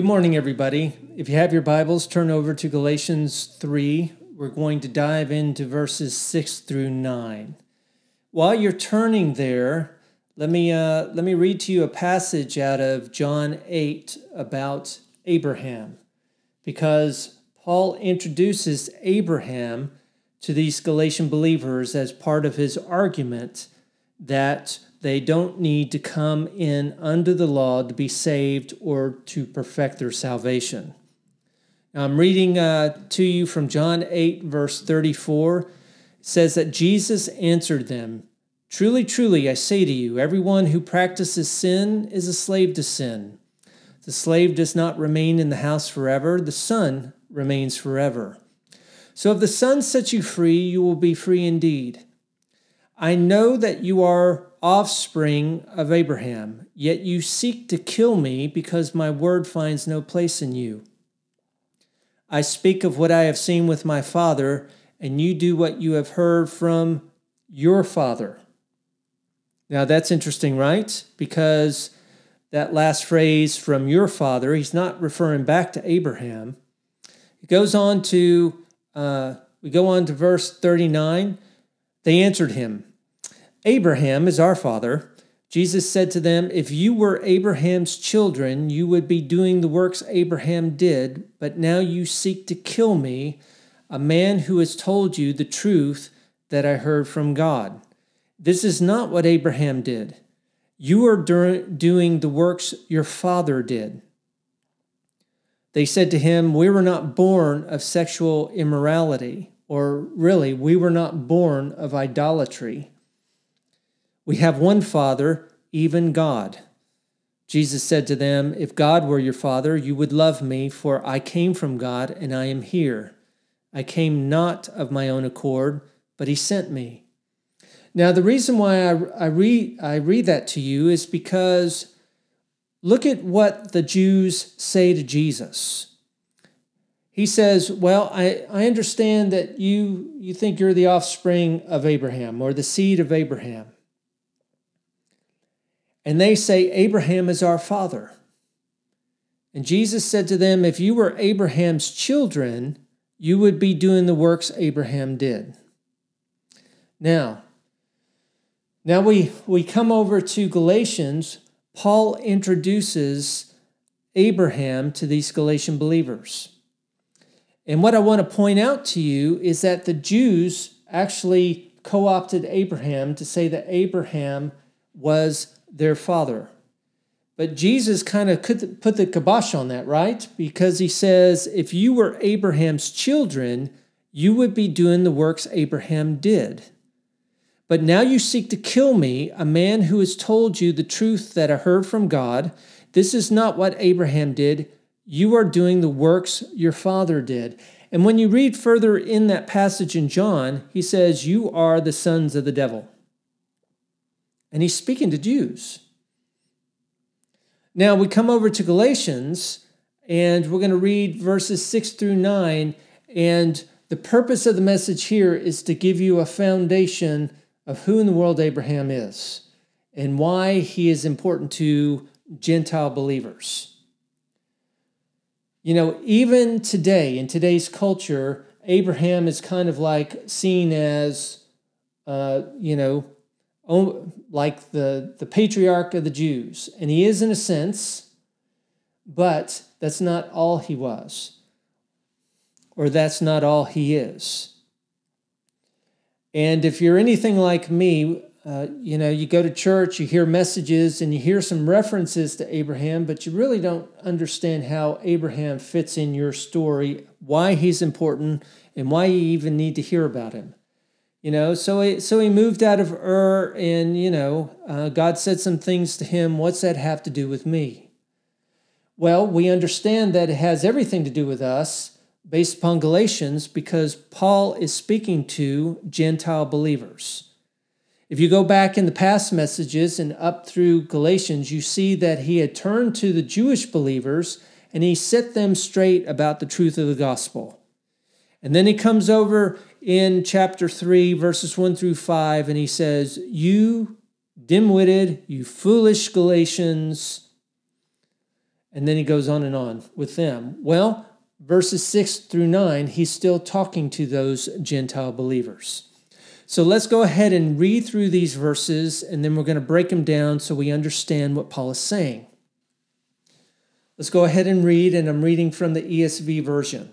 Good morning, everybody. If you have your Bibles, turn over to Galatians 3. We're going to dive into verses 6 through 9. While you're turning there, let me, uh, let me read to you a passage out of John 8 about Abraham, because Paul introduces Abraham to these Galatian believers as part of his argument that they don't need to come in under the law to be saved or to perfect their salvation. Now, I'm reading uh, to you from John 8, verse 34. It says that Jesus answered them Truly, truly, I say to you, everyone who practices sin is a slave to sin. The slave does not remain in the house forever, the son remains forever. So if the son sets you free, you will be free indeed. I know that you are offspring of Abraham, yet you seek to kill me because my word finds no place in you. I speak of what I have seen with my father, and you do what you have heard from your father. Now that's interesting, right? Because that last phrase, from your father, he's not referring back to Abraham. It goes on to, uh, we go on to verse 39. They answered him, Abraham is our father. Jesus said to them, If you were Abraham's children, you would be doing the works Abraham did, but now you seek to kill me, a man who has told you the truth that I heard from God. This is not what Abraham did. You are doing the works your father did. They said to him, We were not born of sexual immorality, or really, we were not born of idolatry. We have one Father, even God. Jesus said to them, If God were your Father, you would love me, for I came from God and I am here. I came not of my own accord, but He sent me. Now, the reason why I, I, read, I read that to you is because look at what the Jews say to Jesus. He says, Well, I, I understand that you, you think you're the offspring of Abraham or the seed of Abraham. And they say, Abraham is our father. And Jesus said to them, If you were Abraham's children, you would be doing the works Abraham did. Now, now we, we come over to Galatians. Paul introduces Abraham to these Galatian believers. And what I want to point out to you is that the Jews actually co opted Abraham to say that Abraham was their father. But Jesus kind of put the kibosh on that, right? Because he says, if you were Abraham's children, you would be doing the works Abraham did. But now you seek to kill me, a man who has told you the truth that I heard from God. This is not what Abraham did. You are doing the works your father did. And when you read further in that passage in John, he says, You are the sons of the devil and he's speaking to Jews. Now we come over to Galatians, and we're going to read verses 6 through 9. And the purpose of the message here is to give you a foundation of who in the world Abraham is and why he is important to Gentile believers. You know, even today, in today's culture, Abraham is kind of like seen as, uh, you know, like the, the patriarch of the Jews. And he is in a sense, but that's not all he was, or that's not all he is. And if you're anything like me, uh, you know, you go to church, you hear messages, and you hear some references to Abraham, but you really don't understand how Abraham fits in your story, why he's important, and why you even need to hear about him. You know, so he, so he moved out of Ur, and you know, uh, God said some things to him. What's that have to do with me? Well, we understand that it has everything to do with us based upon Galatians because Paul is speaking to Gentile believers. If you go back in the past messages and up through Galatians, you see that he had turned to the Jewish believers and he set them straight about the truth of the gospel. And then he comes over in chapter 3, verses 1 through 5, and he says, You dim witted, you foolish Galatians. And then he goes on and on with them. Well, verses 6 through 9, he's still talking to those Gentile believers. So let's go ahead and read through these verses, and then we're going to break them down so we understand what Paul is saying. Let's go ahead and read, and I'm reading from the ESV version.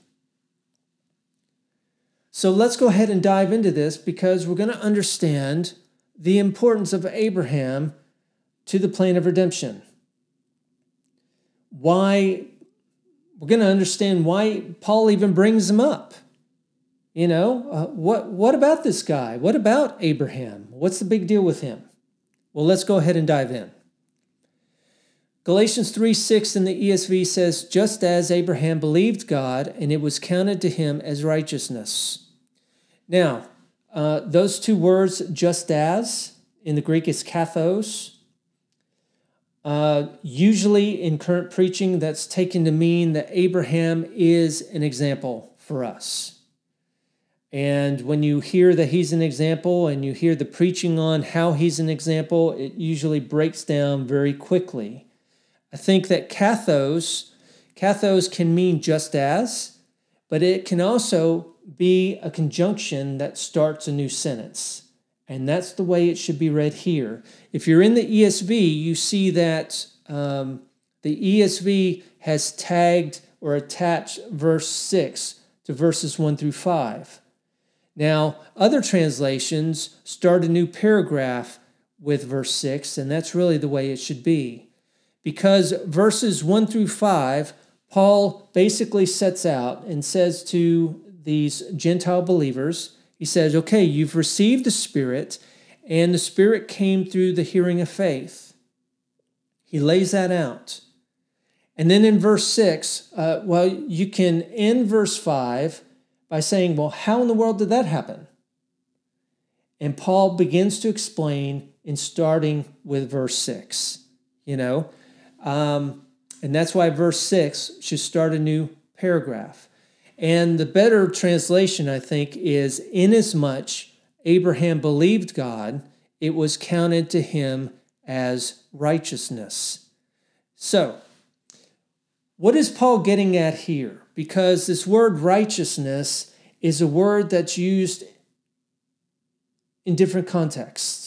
So let's go ahead and dive into this because we're going to understand the importance of Abraham to the plan of redemption. Why we're going to understand why Paul even brings him up. You know, uh, what what about this guy? What about Abraham? What's the big deal with him? Well, let's go ahead and dive in. Galatians 3 6 in the ESV says, Just as Abraham believed God, and it was counted to him as righteousness. Now, uh, those two words, just as, in the Greek is kathos. Uh, usually in current preaching, that's taken to mean that Abraham is an example for us. And when you hear that he's an example and you hear the preaching on how he's an example, it usually breaks down very quickly. I think that kathos, kathos can mean just as, but it can also be a conjunction that starts a new sentence. And that's the way it should be read here. If you're in the ESV, you see that um, the ESV has tagged or attached verse 6 to verses 1 through 5. Now, other translations start a new paragraph with verse 6, and that's really the way it should be. Because verses 1 through 5, Paul basically sets out and says to these Gentile believers, he says, okay, you've received the Spirit, and the Spirit came through the hearing of faith. He lays that out. And then in verse 6, uh, well, you can end verse 5 by saying, well, how in the world did that happen? And Paul begins to explain in starting with verse 6, you know? Um, and that's why verse 6 should start a new paragraph. And the better translation, I think, is inasmuch Abraham believed God, it was counted to him as righteousness. So, what is Paul getting at here? Because this word righteousness is a word that's used in different contexts.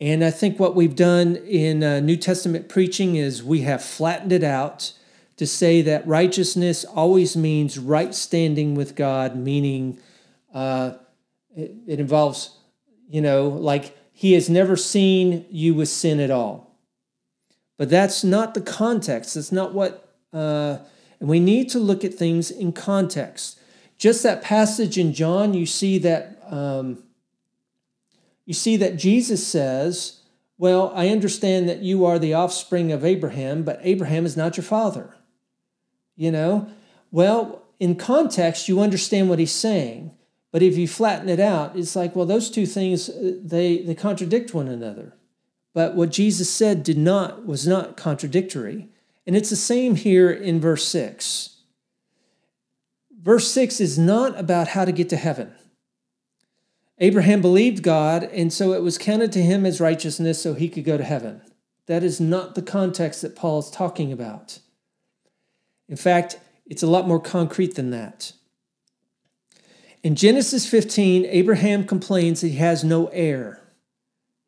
And I think what we've done in uh, New Testament preaching is we have flattened it out to say that righteousness always means right standing with God, meaning uh, it, it involves, you know, like he has never seen you with sin at all. But that's not the context. That's not what, uh, and we need to look at things in context. Just that passage in John, you see that, um, you see that Jesus says, Well, I understand that you are the offspring of Abraham, but Abraham is not your father you know? Well, in context, you understand what he's saying. But if you flatten it out, it's like, well, those two things, uh, they, they contradict one another. But what Jesus said did not, was not contradictory. And it's the same here in verse 6. Verse 6 is not about how to get to heaven. Abraham believed God, and so it was counted to him as righteousness so he could go to heaven. That is not the context that Paul is talking about. In fact, it's a lot more concrete than that. In Genesis 15, Abraham complains that he has no heir.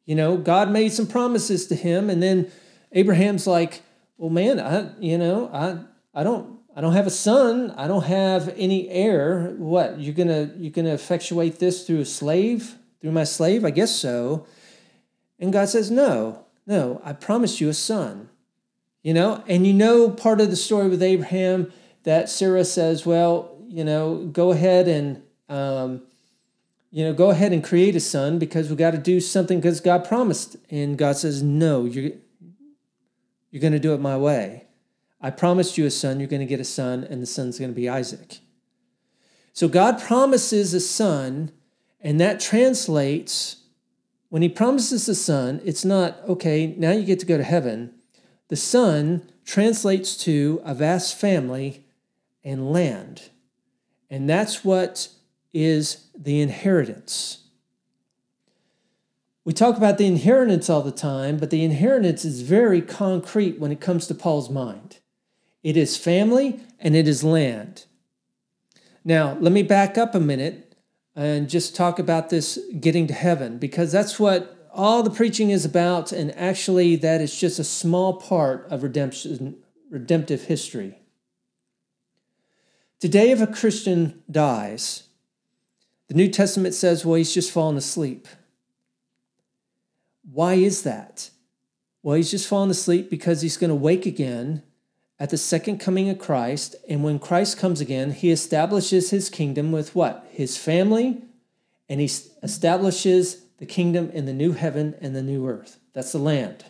You know, God made some promises to him, and then Abraham's like, "Well, man, I, you know, I, I don't, I don't have a son. I don't have any heir. What? You're gonna, you're gonna effectuate this through a slave, through my slave? I guess so." And God says, "No, no. I promised you a son. You know, and you know part of the story with Abraham that Sarah says, well, you know, go ahead and, um, you know, go ahead and create a son because we got to do something because God promised. And God says, no, you're, you're to do it my way. I promised you a son, you're going to get a son, and the son's going to be Isaac. So God promises a son, and that translates when he promises a son, it's not, okay, now you get to go to heaven. The son translates to a vast family and land. And that's what is the inheritance. We talk about the inheritance all the time, but the inheritance is very concrete when it comes to Paul's mind. It is family and it is land. Now, let me back up a minute and just talk about this getting to heaven because that's what all the preaching is about and actually that is just a small part of redemption redemptive history. Today if a Christian dies, the New Testament says, well, he's just fallen asleep. Why is that? Well, he's just fallen asleep because he's going to wake again at the second coming of Christ. And when Christ comes again, he establishes his kingdom with what? His family, and he establishes the kingdom in the new heaven and the new earth. That's the land.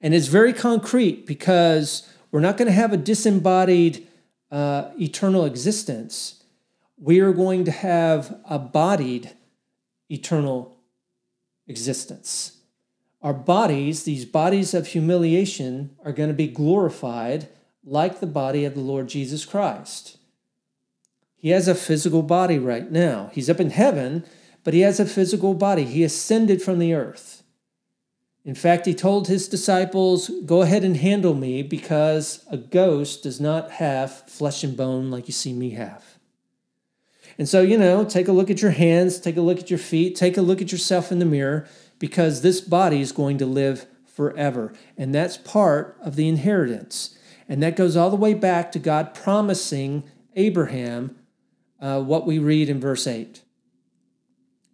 And it's very concrete because we're not going to have a disembodied uh, eternal existence. We are going to have a bodied eternal existence. Our bodies, these bodies of humiliation, are going to be glorified like the body of the Lord Jesus Christ. He has a physical body right now. He's up in heaven, but he has a physical body. He ascended from the earth. In fact, he told his disciples, Go ahead and handle me because a ghost does not have flesh and bone like you see me have. And so, you know, take a look at your hands, take a look at your feet, take a look at yourself in the mirror because this body is going to live forever. And that's part of the inheritance. And that goes all the way back to God promising Abraham uh, what we read in verse 8.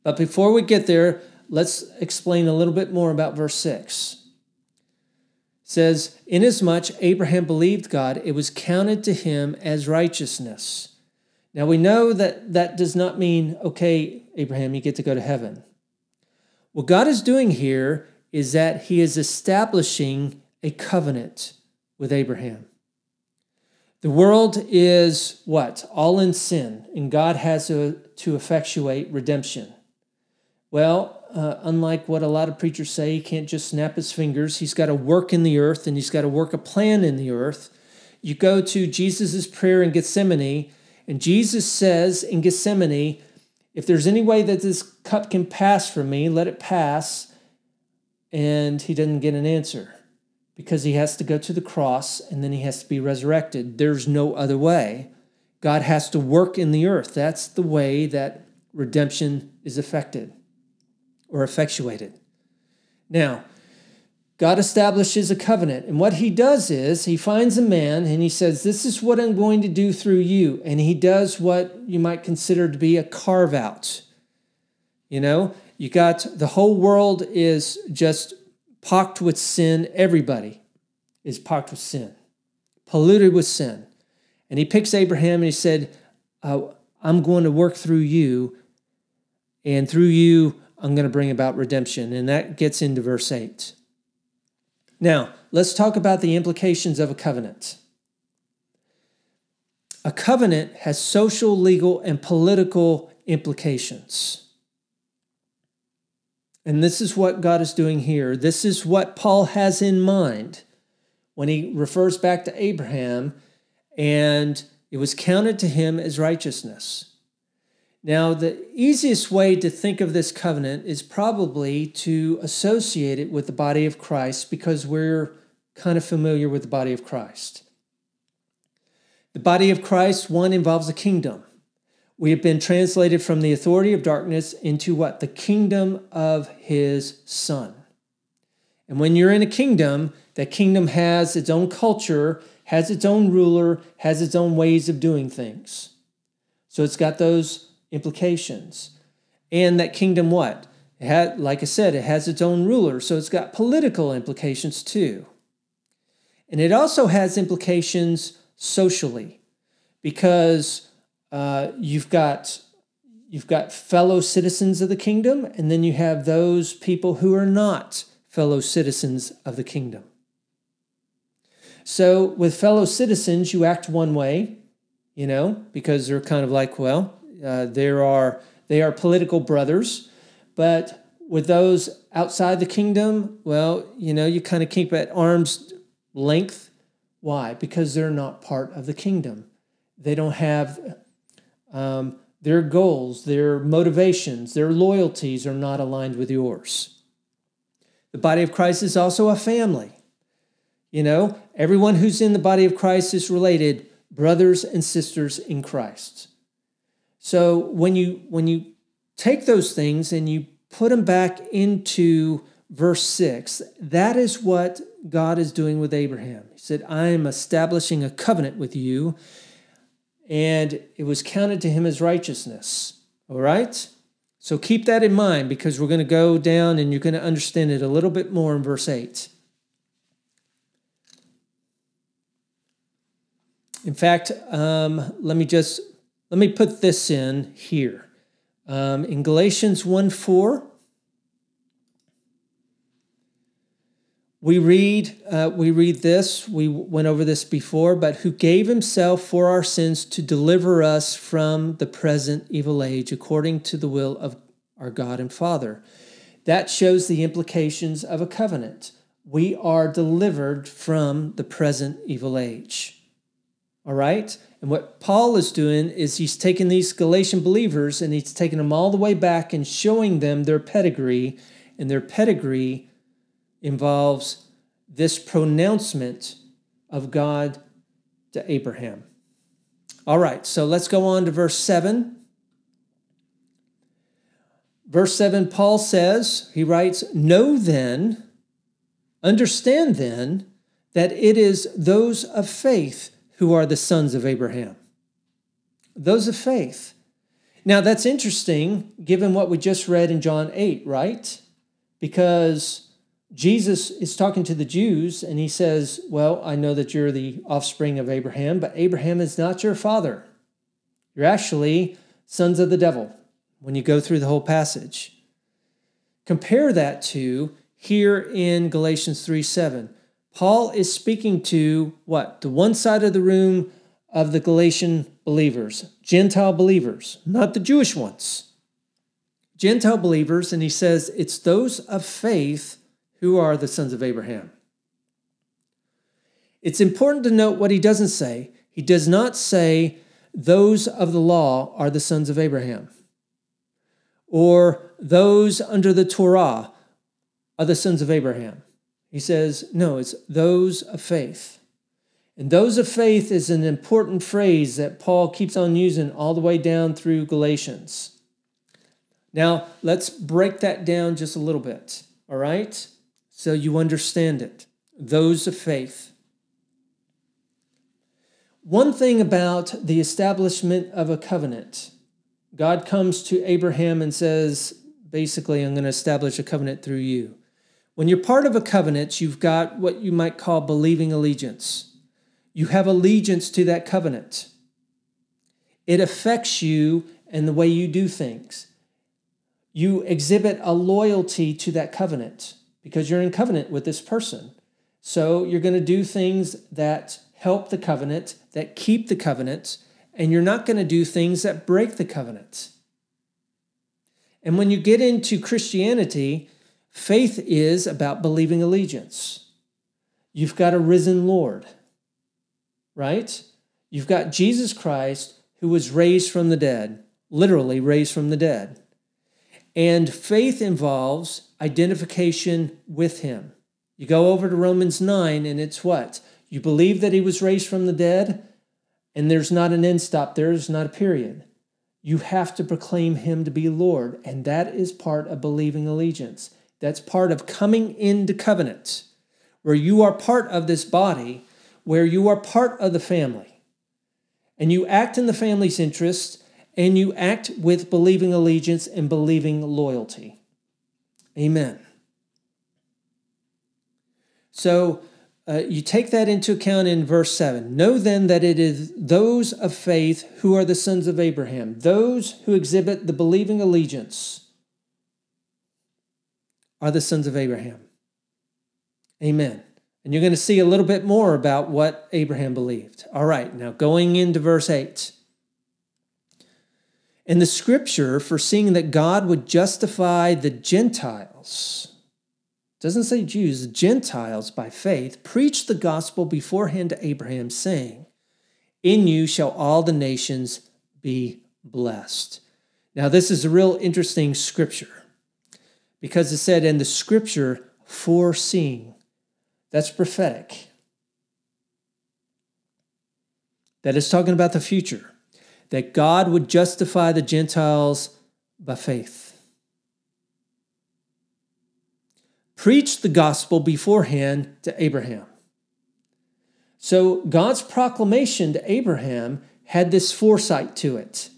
But before we get there, let's explain a little bit more about verse 6. It says, Inasmuch Abraham believed God, it was counted to him as righteousness. Now we know that that does not mean, okay, Abraham, you get to go to heaven. What God is doing here is that he is establishing a covenant with Abraham. The world is what? All in sin, and God has to, to effectuate redemption. Well, uh, unlike what a lot of preachers say, he can't just snap his fingers. He's got to work in the earth and he's got to work a plan in the earth. You go to Jesus' prayer in Gethsemane, and Jesus says in Gethsemane, if there's any way that this cup can pass from me, let it pass. And he doesn't get an answer because he has to go to the cross and then he has to be resurrected. There's no other way. God has to work in the earth. That's the way that redemption is effected or effectuated. Now, God establishes a covenant. And what he does is he finds a man and he says, This is what I'm going to do through you. And he does what you might consider to be a carve out. You know, you got the whole world is just pocked with sin. Everybody is pocked with sin, polluted with sin. And he picks Abraham and he said, uh, I'm going to work through you. And through you, I'm going to bring about redemption. And that gets into verse 8. Now, let's talk about the implications of a covenant. A covenant has social, legal, and political implications. And this is what God is doing here. This is what Paul has in mind when he refers back to Abraham, and it was counted to him as righteousness. Now, the easiest way to think of this covenant is probably to associate it with the body of Christ because we're kind of familiar with the body of Christ. The body of Christ, one, involves a kingdom. We have been translated from the authority of darkness into what? The kingdom of his son. And when you're in a kingdom, that kingdom has its own culture, has its own ruler, has its own ways of doing things. So it's got those implications. And that kingdom, what? It had, like I said, it has its own ruler, so it's got political implications too. And it also has implications socially, because uh, you've got you've got fellow citizens of the kingdom, and then you have those people who are not fellow citizens of the kingdom. So with fellow citizens, you act one way, you know, because they're kind of like, well, uh, there are they are political brothers, but with those outside the kingdom, well, you know, you kind of keep at arm's length. Why? Because they're not part of the kingdom. They don't have um, their goals, their motivations, their loyalties are not aligned with yours. The body of Christ is also a family. You know, everyone who's in the body of Christ is related, brothers and sisters in Christ. So when you when you take those things and you put them back into verse 6, that is what God is doing with Abraham. He said, I am establishing a covenant with you, and it was counted to him as righteousness. All right? So keep that in mind because we're going to go down and you're going to understand it a little bit more in verse 8. In fact, um, let me just let me put this in here. Um, in Galatians 1 4, we read, uh, we read this, we went over this before, but who gave himself for our sins to deliver us from the present evil age according to the will of our God and Father. That shows the implications of a covenant. We are delivered from the present evil age. All right? And what Paul is doing is he's taking these Galatian believers and he's taking them all the way back and showing them their pedigree. And their pedigree involves this pronouncement of God to Abraham. All right, so let's go on to verse 7. Verse 7, Paul says, he writes, Know then, understand then, that it is those of faith who are the sons of Abraham. Those of faith. Now, that's interesting given what we just read in John 8, right? Because Jesus is talking to the Jews and he says, Well, I know that you're the offspring of Abraham, but Abraham is not your father. You're actually sons of the devil when you go through the whole passage. Compare that to here in Galatians 3 7. Paul is speaking to what? The one side of the room of the Galatian believers, Gentile believers, not the Jewish ones. Gentile believers, and he says it's those of faith who are the sons of Abraham. It's important to note what he doesn't say. He does not say those of the law are the sons of Abraham, or those under the Torah are the sons of Abraham. He says, no, it's those of faith. And those of faith is an important phrase that Paul keeps on using all the way down through Galatians. Now, let's break that down just a little bit, all right? So you understand it. Those of faith. One thing about the establishment of a covenant God comes to Abraham and says, basically, I'm going to establish a covenant through you. When you're part of a covenant, you've got what you might call believing allegiance. You have allegiance to that covenant. It affects you and the way you do things. You exhibit a loyalty to that covenant because you're in covenant with this person. So you're going to do things that help the covenant, that keep the covenant, and you're not going to do things that break the covenant. And when you get into Christianity, Faith is about believing allegiance. You've got a risen Lord, right? You've got Jesus Christ who was raised from the dead, literally raised from the dead. And faith involves identification with him. You go over to Romans 9, and it's what? You believe that he was raised from the dead, and there's not an end stop, there's not a period. You have to proclaim him to be Lord, and that is part of believing allegiance. That's part of coming into covenant, where you are part of this body, where you are part of the family. And you act in the family's interest, and you act with believing allegiance and believing loyalty. Amen. So uh, you take that into account in verse 7. Know then that it is those of faith who are the sons of Abraham, those who exhibit the believing allegiance are the sons of Abraham. Amen. And you're going to see a little bit more about what Abraham believed. All right, now going into verse 8. In the scripture, foreseeing that God would justify the Gentiles, doesn't say Jews, Gentiles by faith, preached the gospel beforehand to Abraham, saying, In you shall all the nations be blessed. Now, this is a real interesting scripture because it said in the scripture, foreseeing. That's prophetic. That is talking about the future, that God would justify the Gentiles by faith. Preach the gospel beforehand to Abraham. So God's proclamation to Abraham had this foresight to it.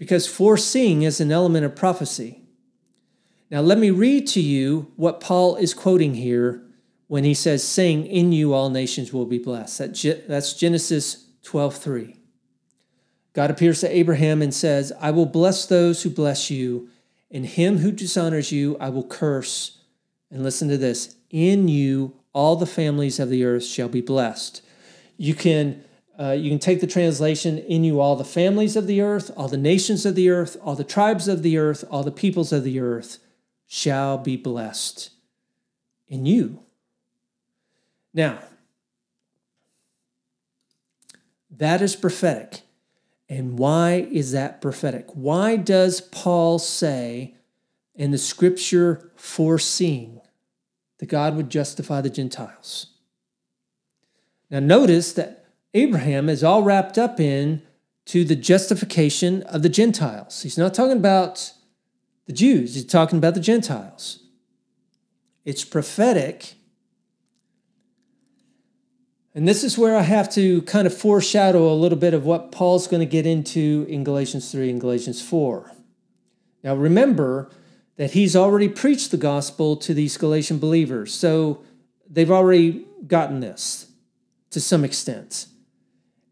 Because foreseeing is an element of prophecy. Now, let me read to you what Paul is quoting here when he says, saying, In you all nations will be blessed. That's Genesis 12 3. God appears to Abraham and says, I will bless those who bless you, and him who dishonors you I will curse. And listen to this in you all the families of the earth shall be blessed. You can uh, you can take the translation in you all the families of the earth, all the nations of the earth, all the tribes of the earth, all the peoples of the earth shall be blessed in you. Now, that is prophetic. And why is that prophetic? Why does Paul say in the scripture foreseeing that God would justify the Gentiles? Now, notice that Abraham is all wrapped up in to the justification of the Gentiles. He's not talking about the Jews, he's talking about the Gentiles. It's prophetic. And this is where I have to kind of foreshadow a little bit of what Paul's going to get into in Galatians 3 and Galatians 4. Now, remember that he's already preached the gospel to these Galatian believers, so they've already gotten this to some extent.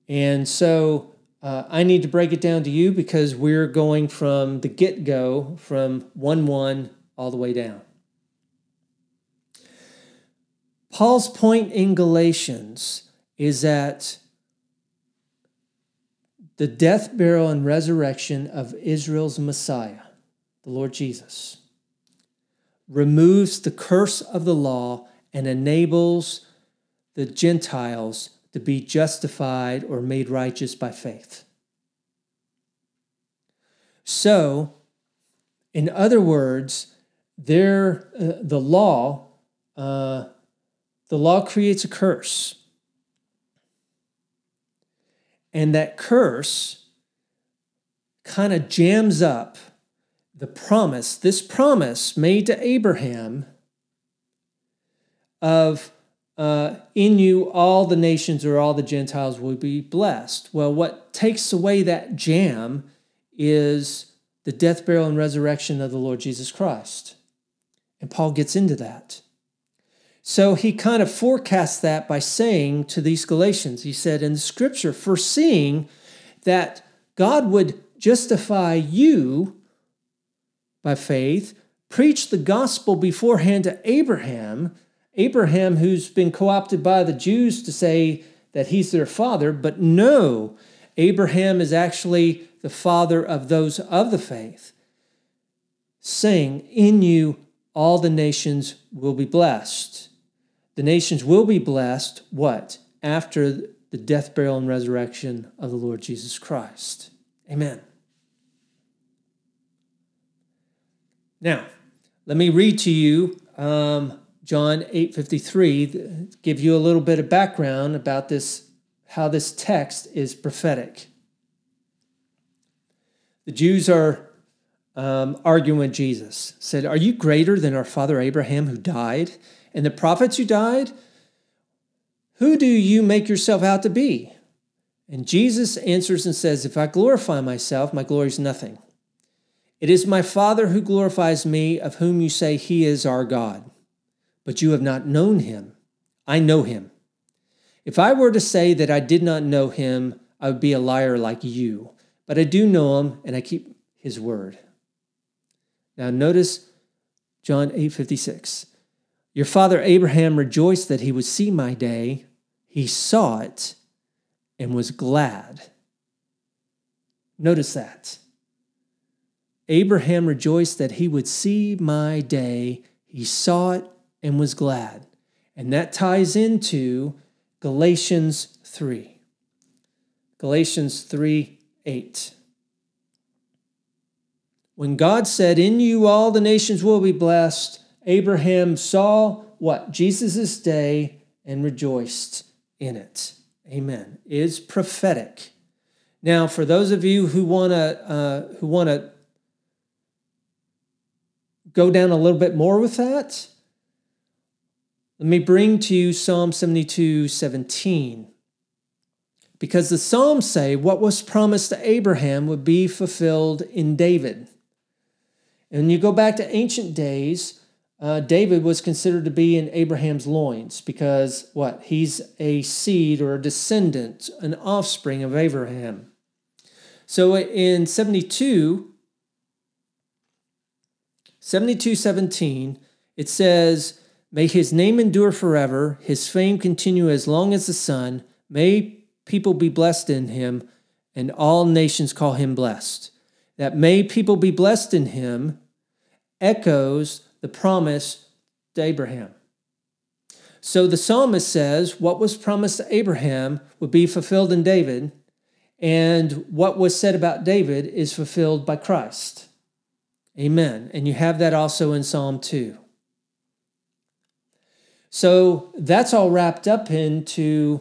And so uh, I need to break it down to you because we're going from the get go, from 1 1 all the way down. Paul's point in Galatians is that the death, burial, and resurrection of Israel's Messiah, the Lord Jesus, removes the curse of the law and enables the Gentiles to be justified or made righteous by faith. So, in other words, there, uh, the law, uh, the law creates a curse. And that curse kind of jams up the promise, this promise made to Abraham of uh, in you all the nations or all the Gentiles will be blessed. Well, what takes away that jam is the death, burial, and resurrection of the Lord Jesus Christ. And Paul gets into that. So he kind of forecasts that by saying to these Galatians, he said in the scripture, foreseeing that God would justify you by faith, preach the gospel beforehand to Abraham Abraham, who's been co opted by the Jews to say that he's their father, but no, Abraham is actually the father of those of the faith, saying, In you all the nations will be blessed. The nations will be blessed, what? After the death, burial, and resurrection of the Lord Jesus Christ. Amen. Now, let me read to you um, John 8:53 give you a little bit of background about this how this text is prophetic. The Jews are um, arguing with Jesus. Said, "Are you greater than our father Abraham who died, and the prophets who died? Who do you make yourself out to be?" And Jesus answers and says, "If I glorify myself, my glory is nothing. It is my Father who glorifies me, of whom you say he is our God." But you have not known him. I know him. If I were to say that I did not know him, I would be a liar like you. But I do know him, and I keep his word. Now, notice John 8 56. Your father Abraham rejoiced that he would see my day. He saw it and was glad. Notice that. Abraham rejoiced that he would see my day. He saw it and was glad. And that ties into Galatians 3. Galatians 3 8. When God said, In you all the nations will be blessed, Abraham saw what? Jesus' day and rejoiced in it. Amen. Is prophetic. Now, for those of you who want to uh, who want to go down a little bit more with that, let me bring to you Psalm 72 17. Because the Psalms say what was promised to Abraham would be fulfilled in David. And you go back to ancient days, uh, David was considered to be in Abraham's loins because what? He's a seed or a descendant, an offspring of Abraham. So in 72, 72 17, it says, May his name endure forever, his fame continue as long as the sun. May people be blessed in him, and all nations call him blessed. That may people be blessed in him echoes the promise to Abraham. So the psalmist says what was promised to Abraham would be fulfilled in David, and what was said about David is fulfilled by Christ. Amen. And you have that also in Psalm 2. So that's all wrapped up into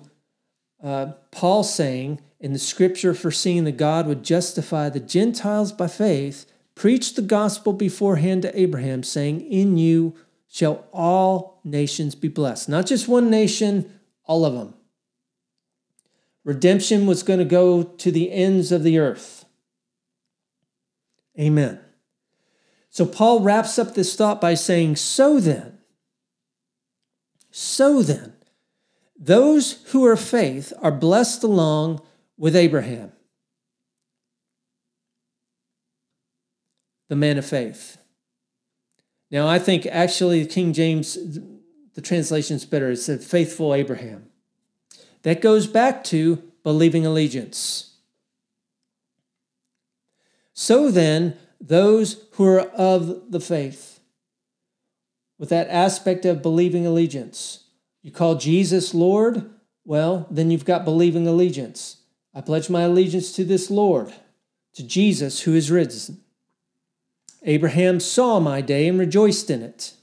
uh, Paul saying in the scripture foreseeing that God would justify the Gentiles by faith, preach the gospel beforehand to Abraham, saying, In you shall all nations be blessed. Not just one nation, all of them. Redemption was going to go to the ends of the earth. Amen. So Paul wraps up this thought by saying, So then, so then, those who are faith are blessed along with Abraham, the man of faith. Now, I think actually King James, the translation is better. It said faithful Abraham. That goes back to believing allegiance. So then, those who are of the faith, with that aspect of believing allegiance. You call Jesus Lord? Well, then you've got believing allegiance. I pledge my allegiance to this Lord, to Jesus who is risen. Abraham saw my day and rejoiced in it.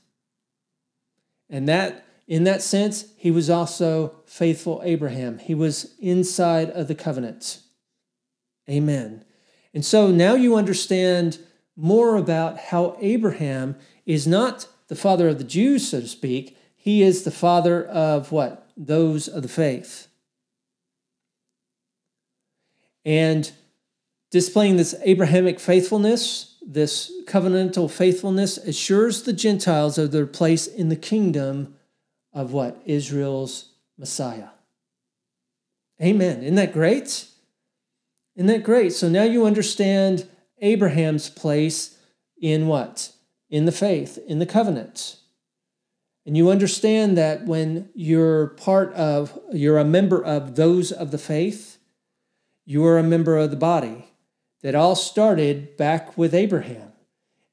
And that in that sense, he was also faithful Abraham. He was inside of the covenant. Amen. And so now you understand more about how Abraham is not the father of the Jews, so to speak. He is the father of what? Those of the faith. And displaying this Abrahamic faithfulness, this covenantal faithfulness, assures the Gentiles of their place in the kingdom of what? Israel's Messiah. Amen. Isn't that great? Isn't that great? So now you understand Abraham's place in what? In the faith, in the covenant. And you understand that when you're part of, you're a member of those of the faith, you are a member of the body. That all started back with Abraham.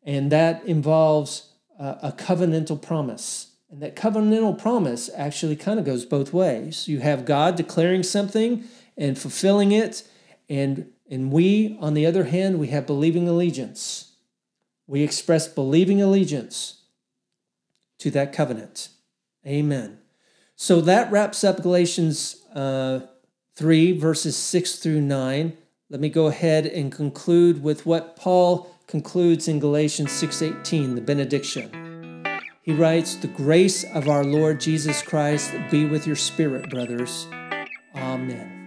And that involves a covenantal promise. And that covenantal promise actually kind of goes both ways. You have God declaring something and fulfilling it, and, and we, on the other hand, we have believing allegiance we express believing allegiance to that covenant. Amen. So that wraps up Galatians uh, 3, verses 6 through 9. Let me go ahead and conclude with what Paul concludes in Galatians 6:18, the benediction. He writes, "The grace of our Lord Jesus Christ be with your spirit, brothers. Amen."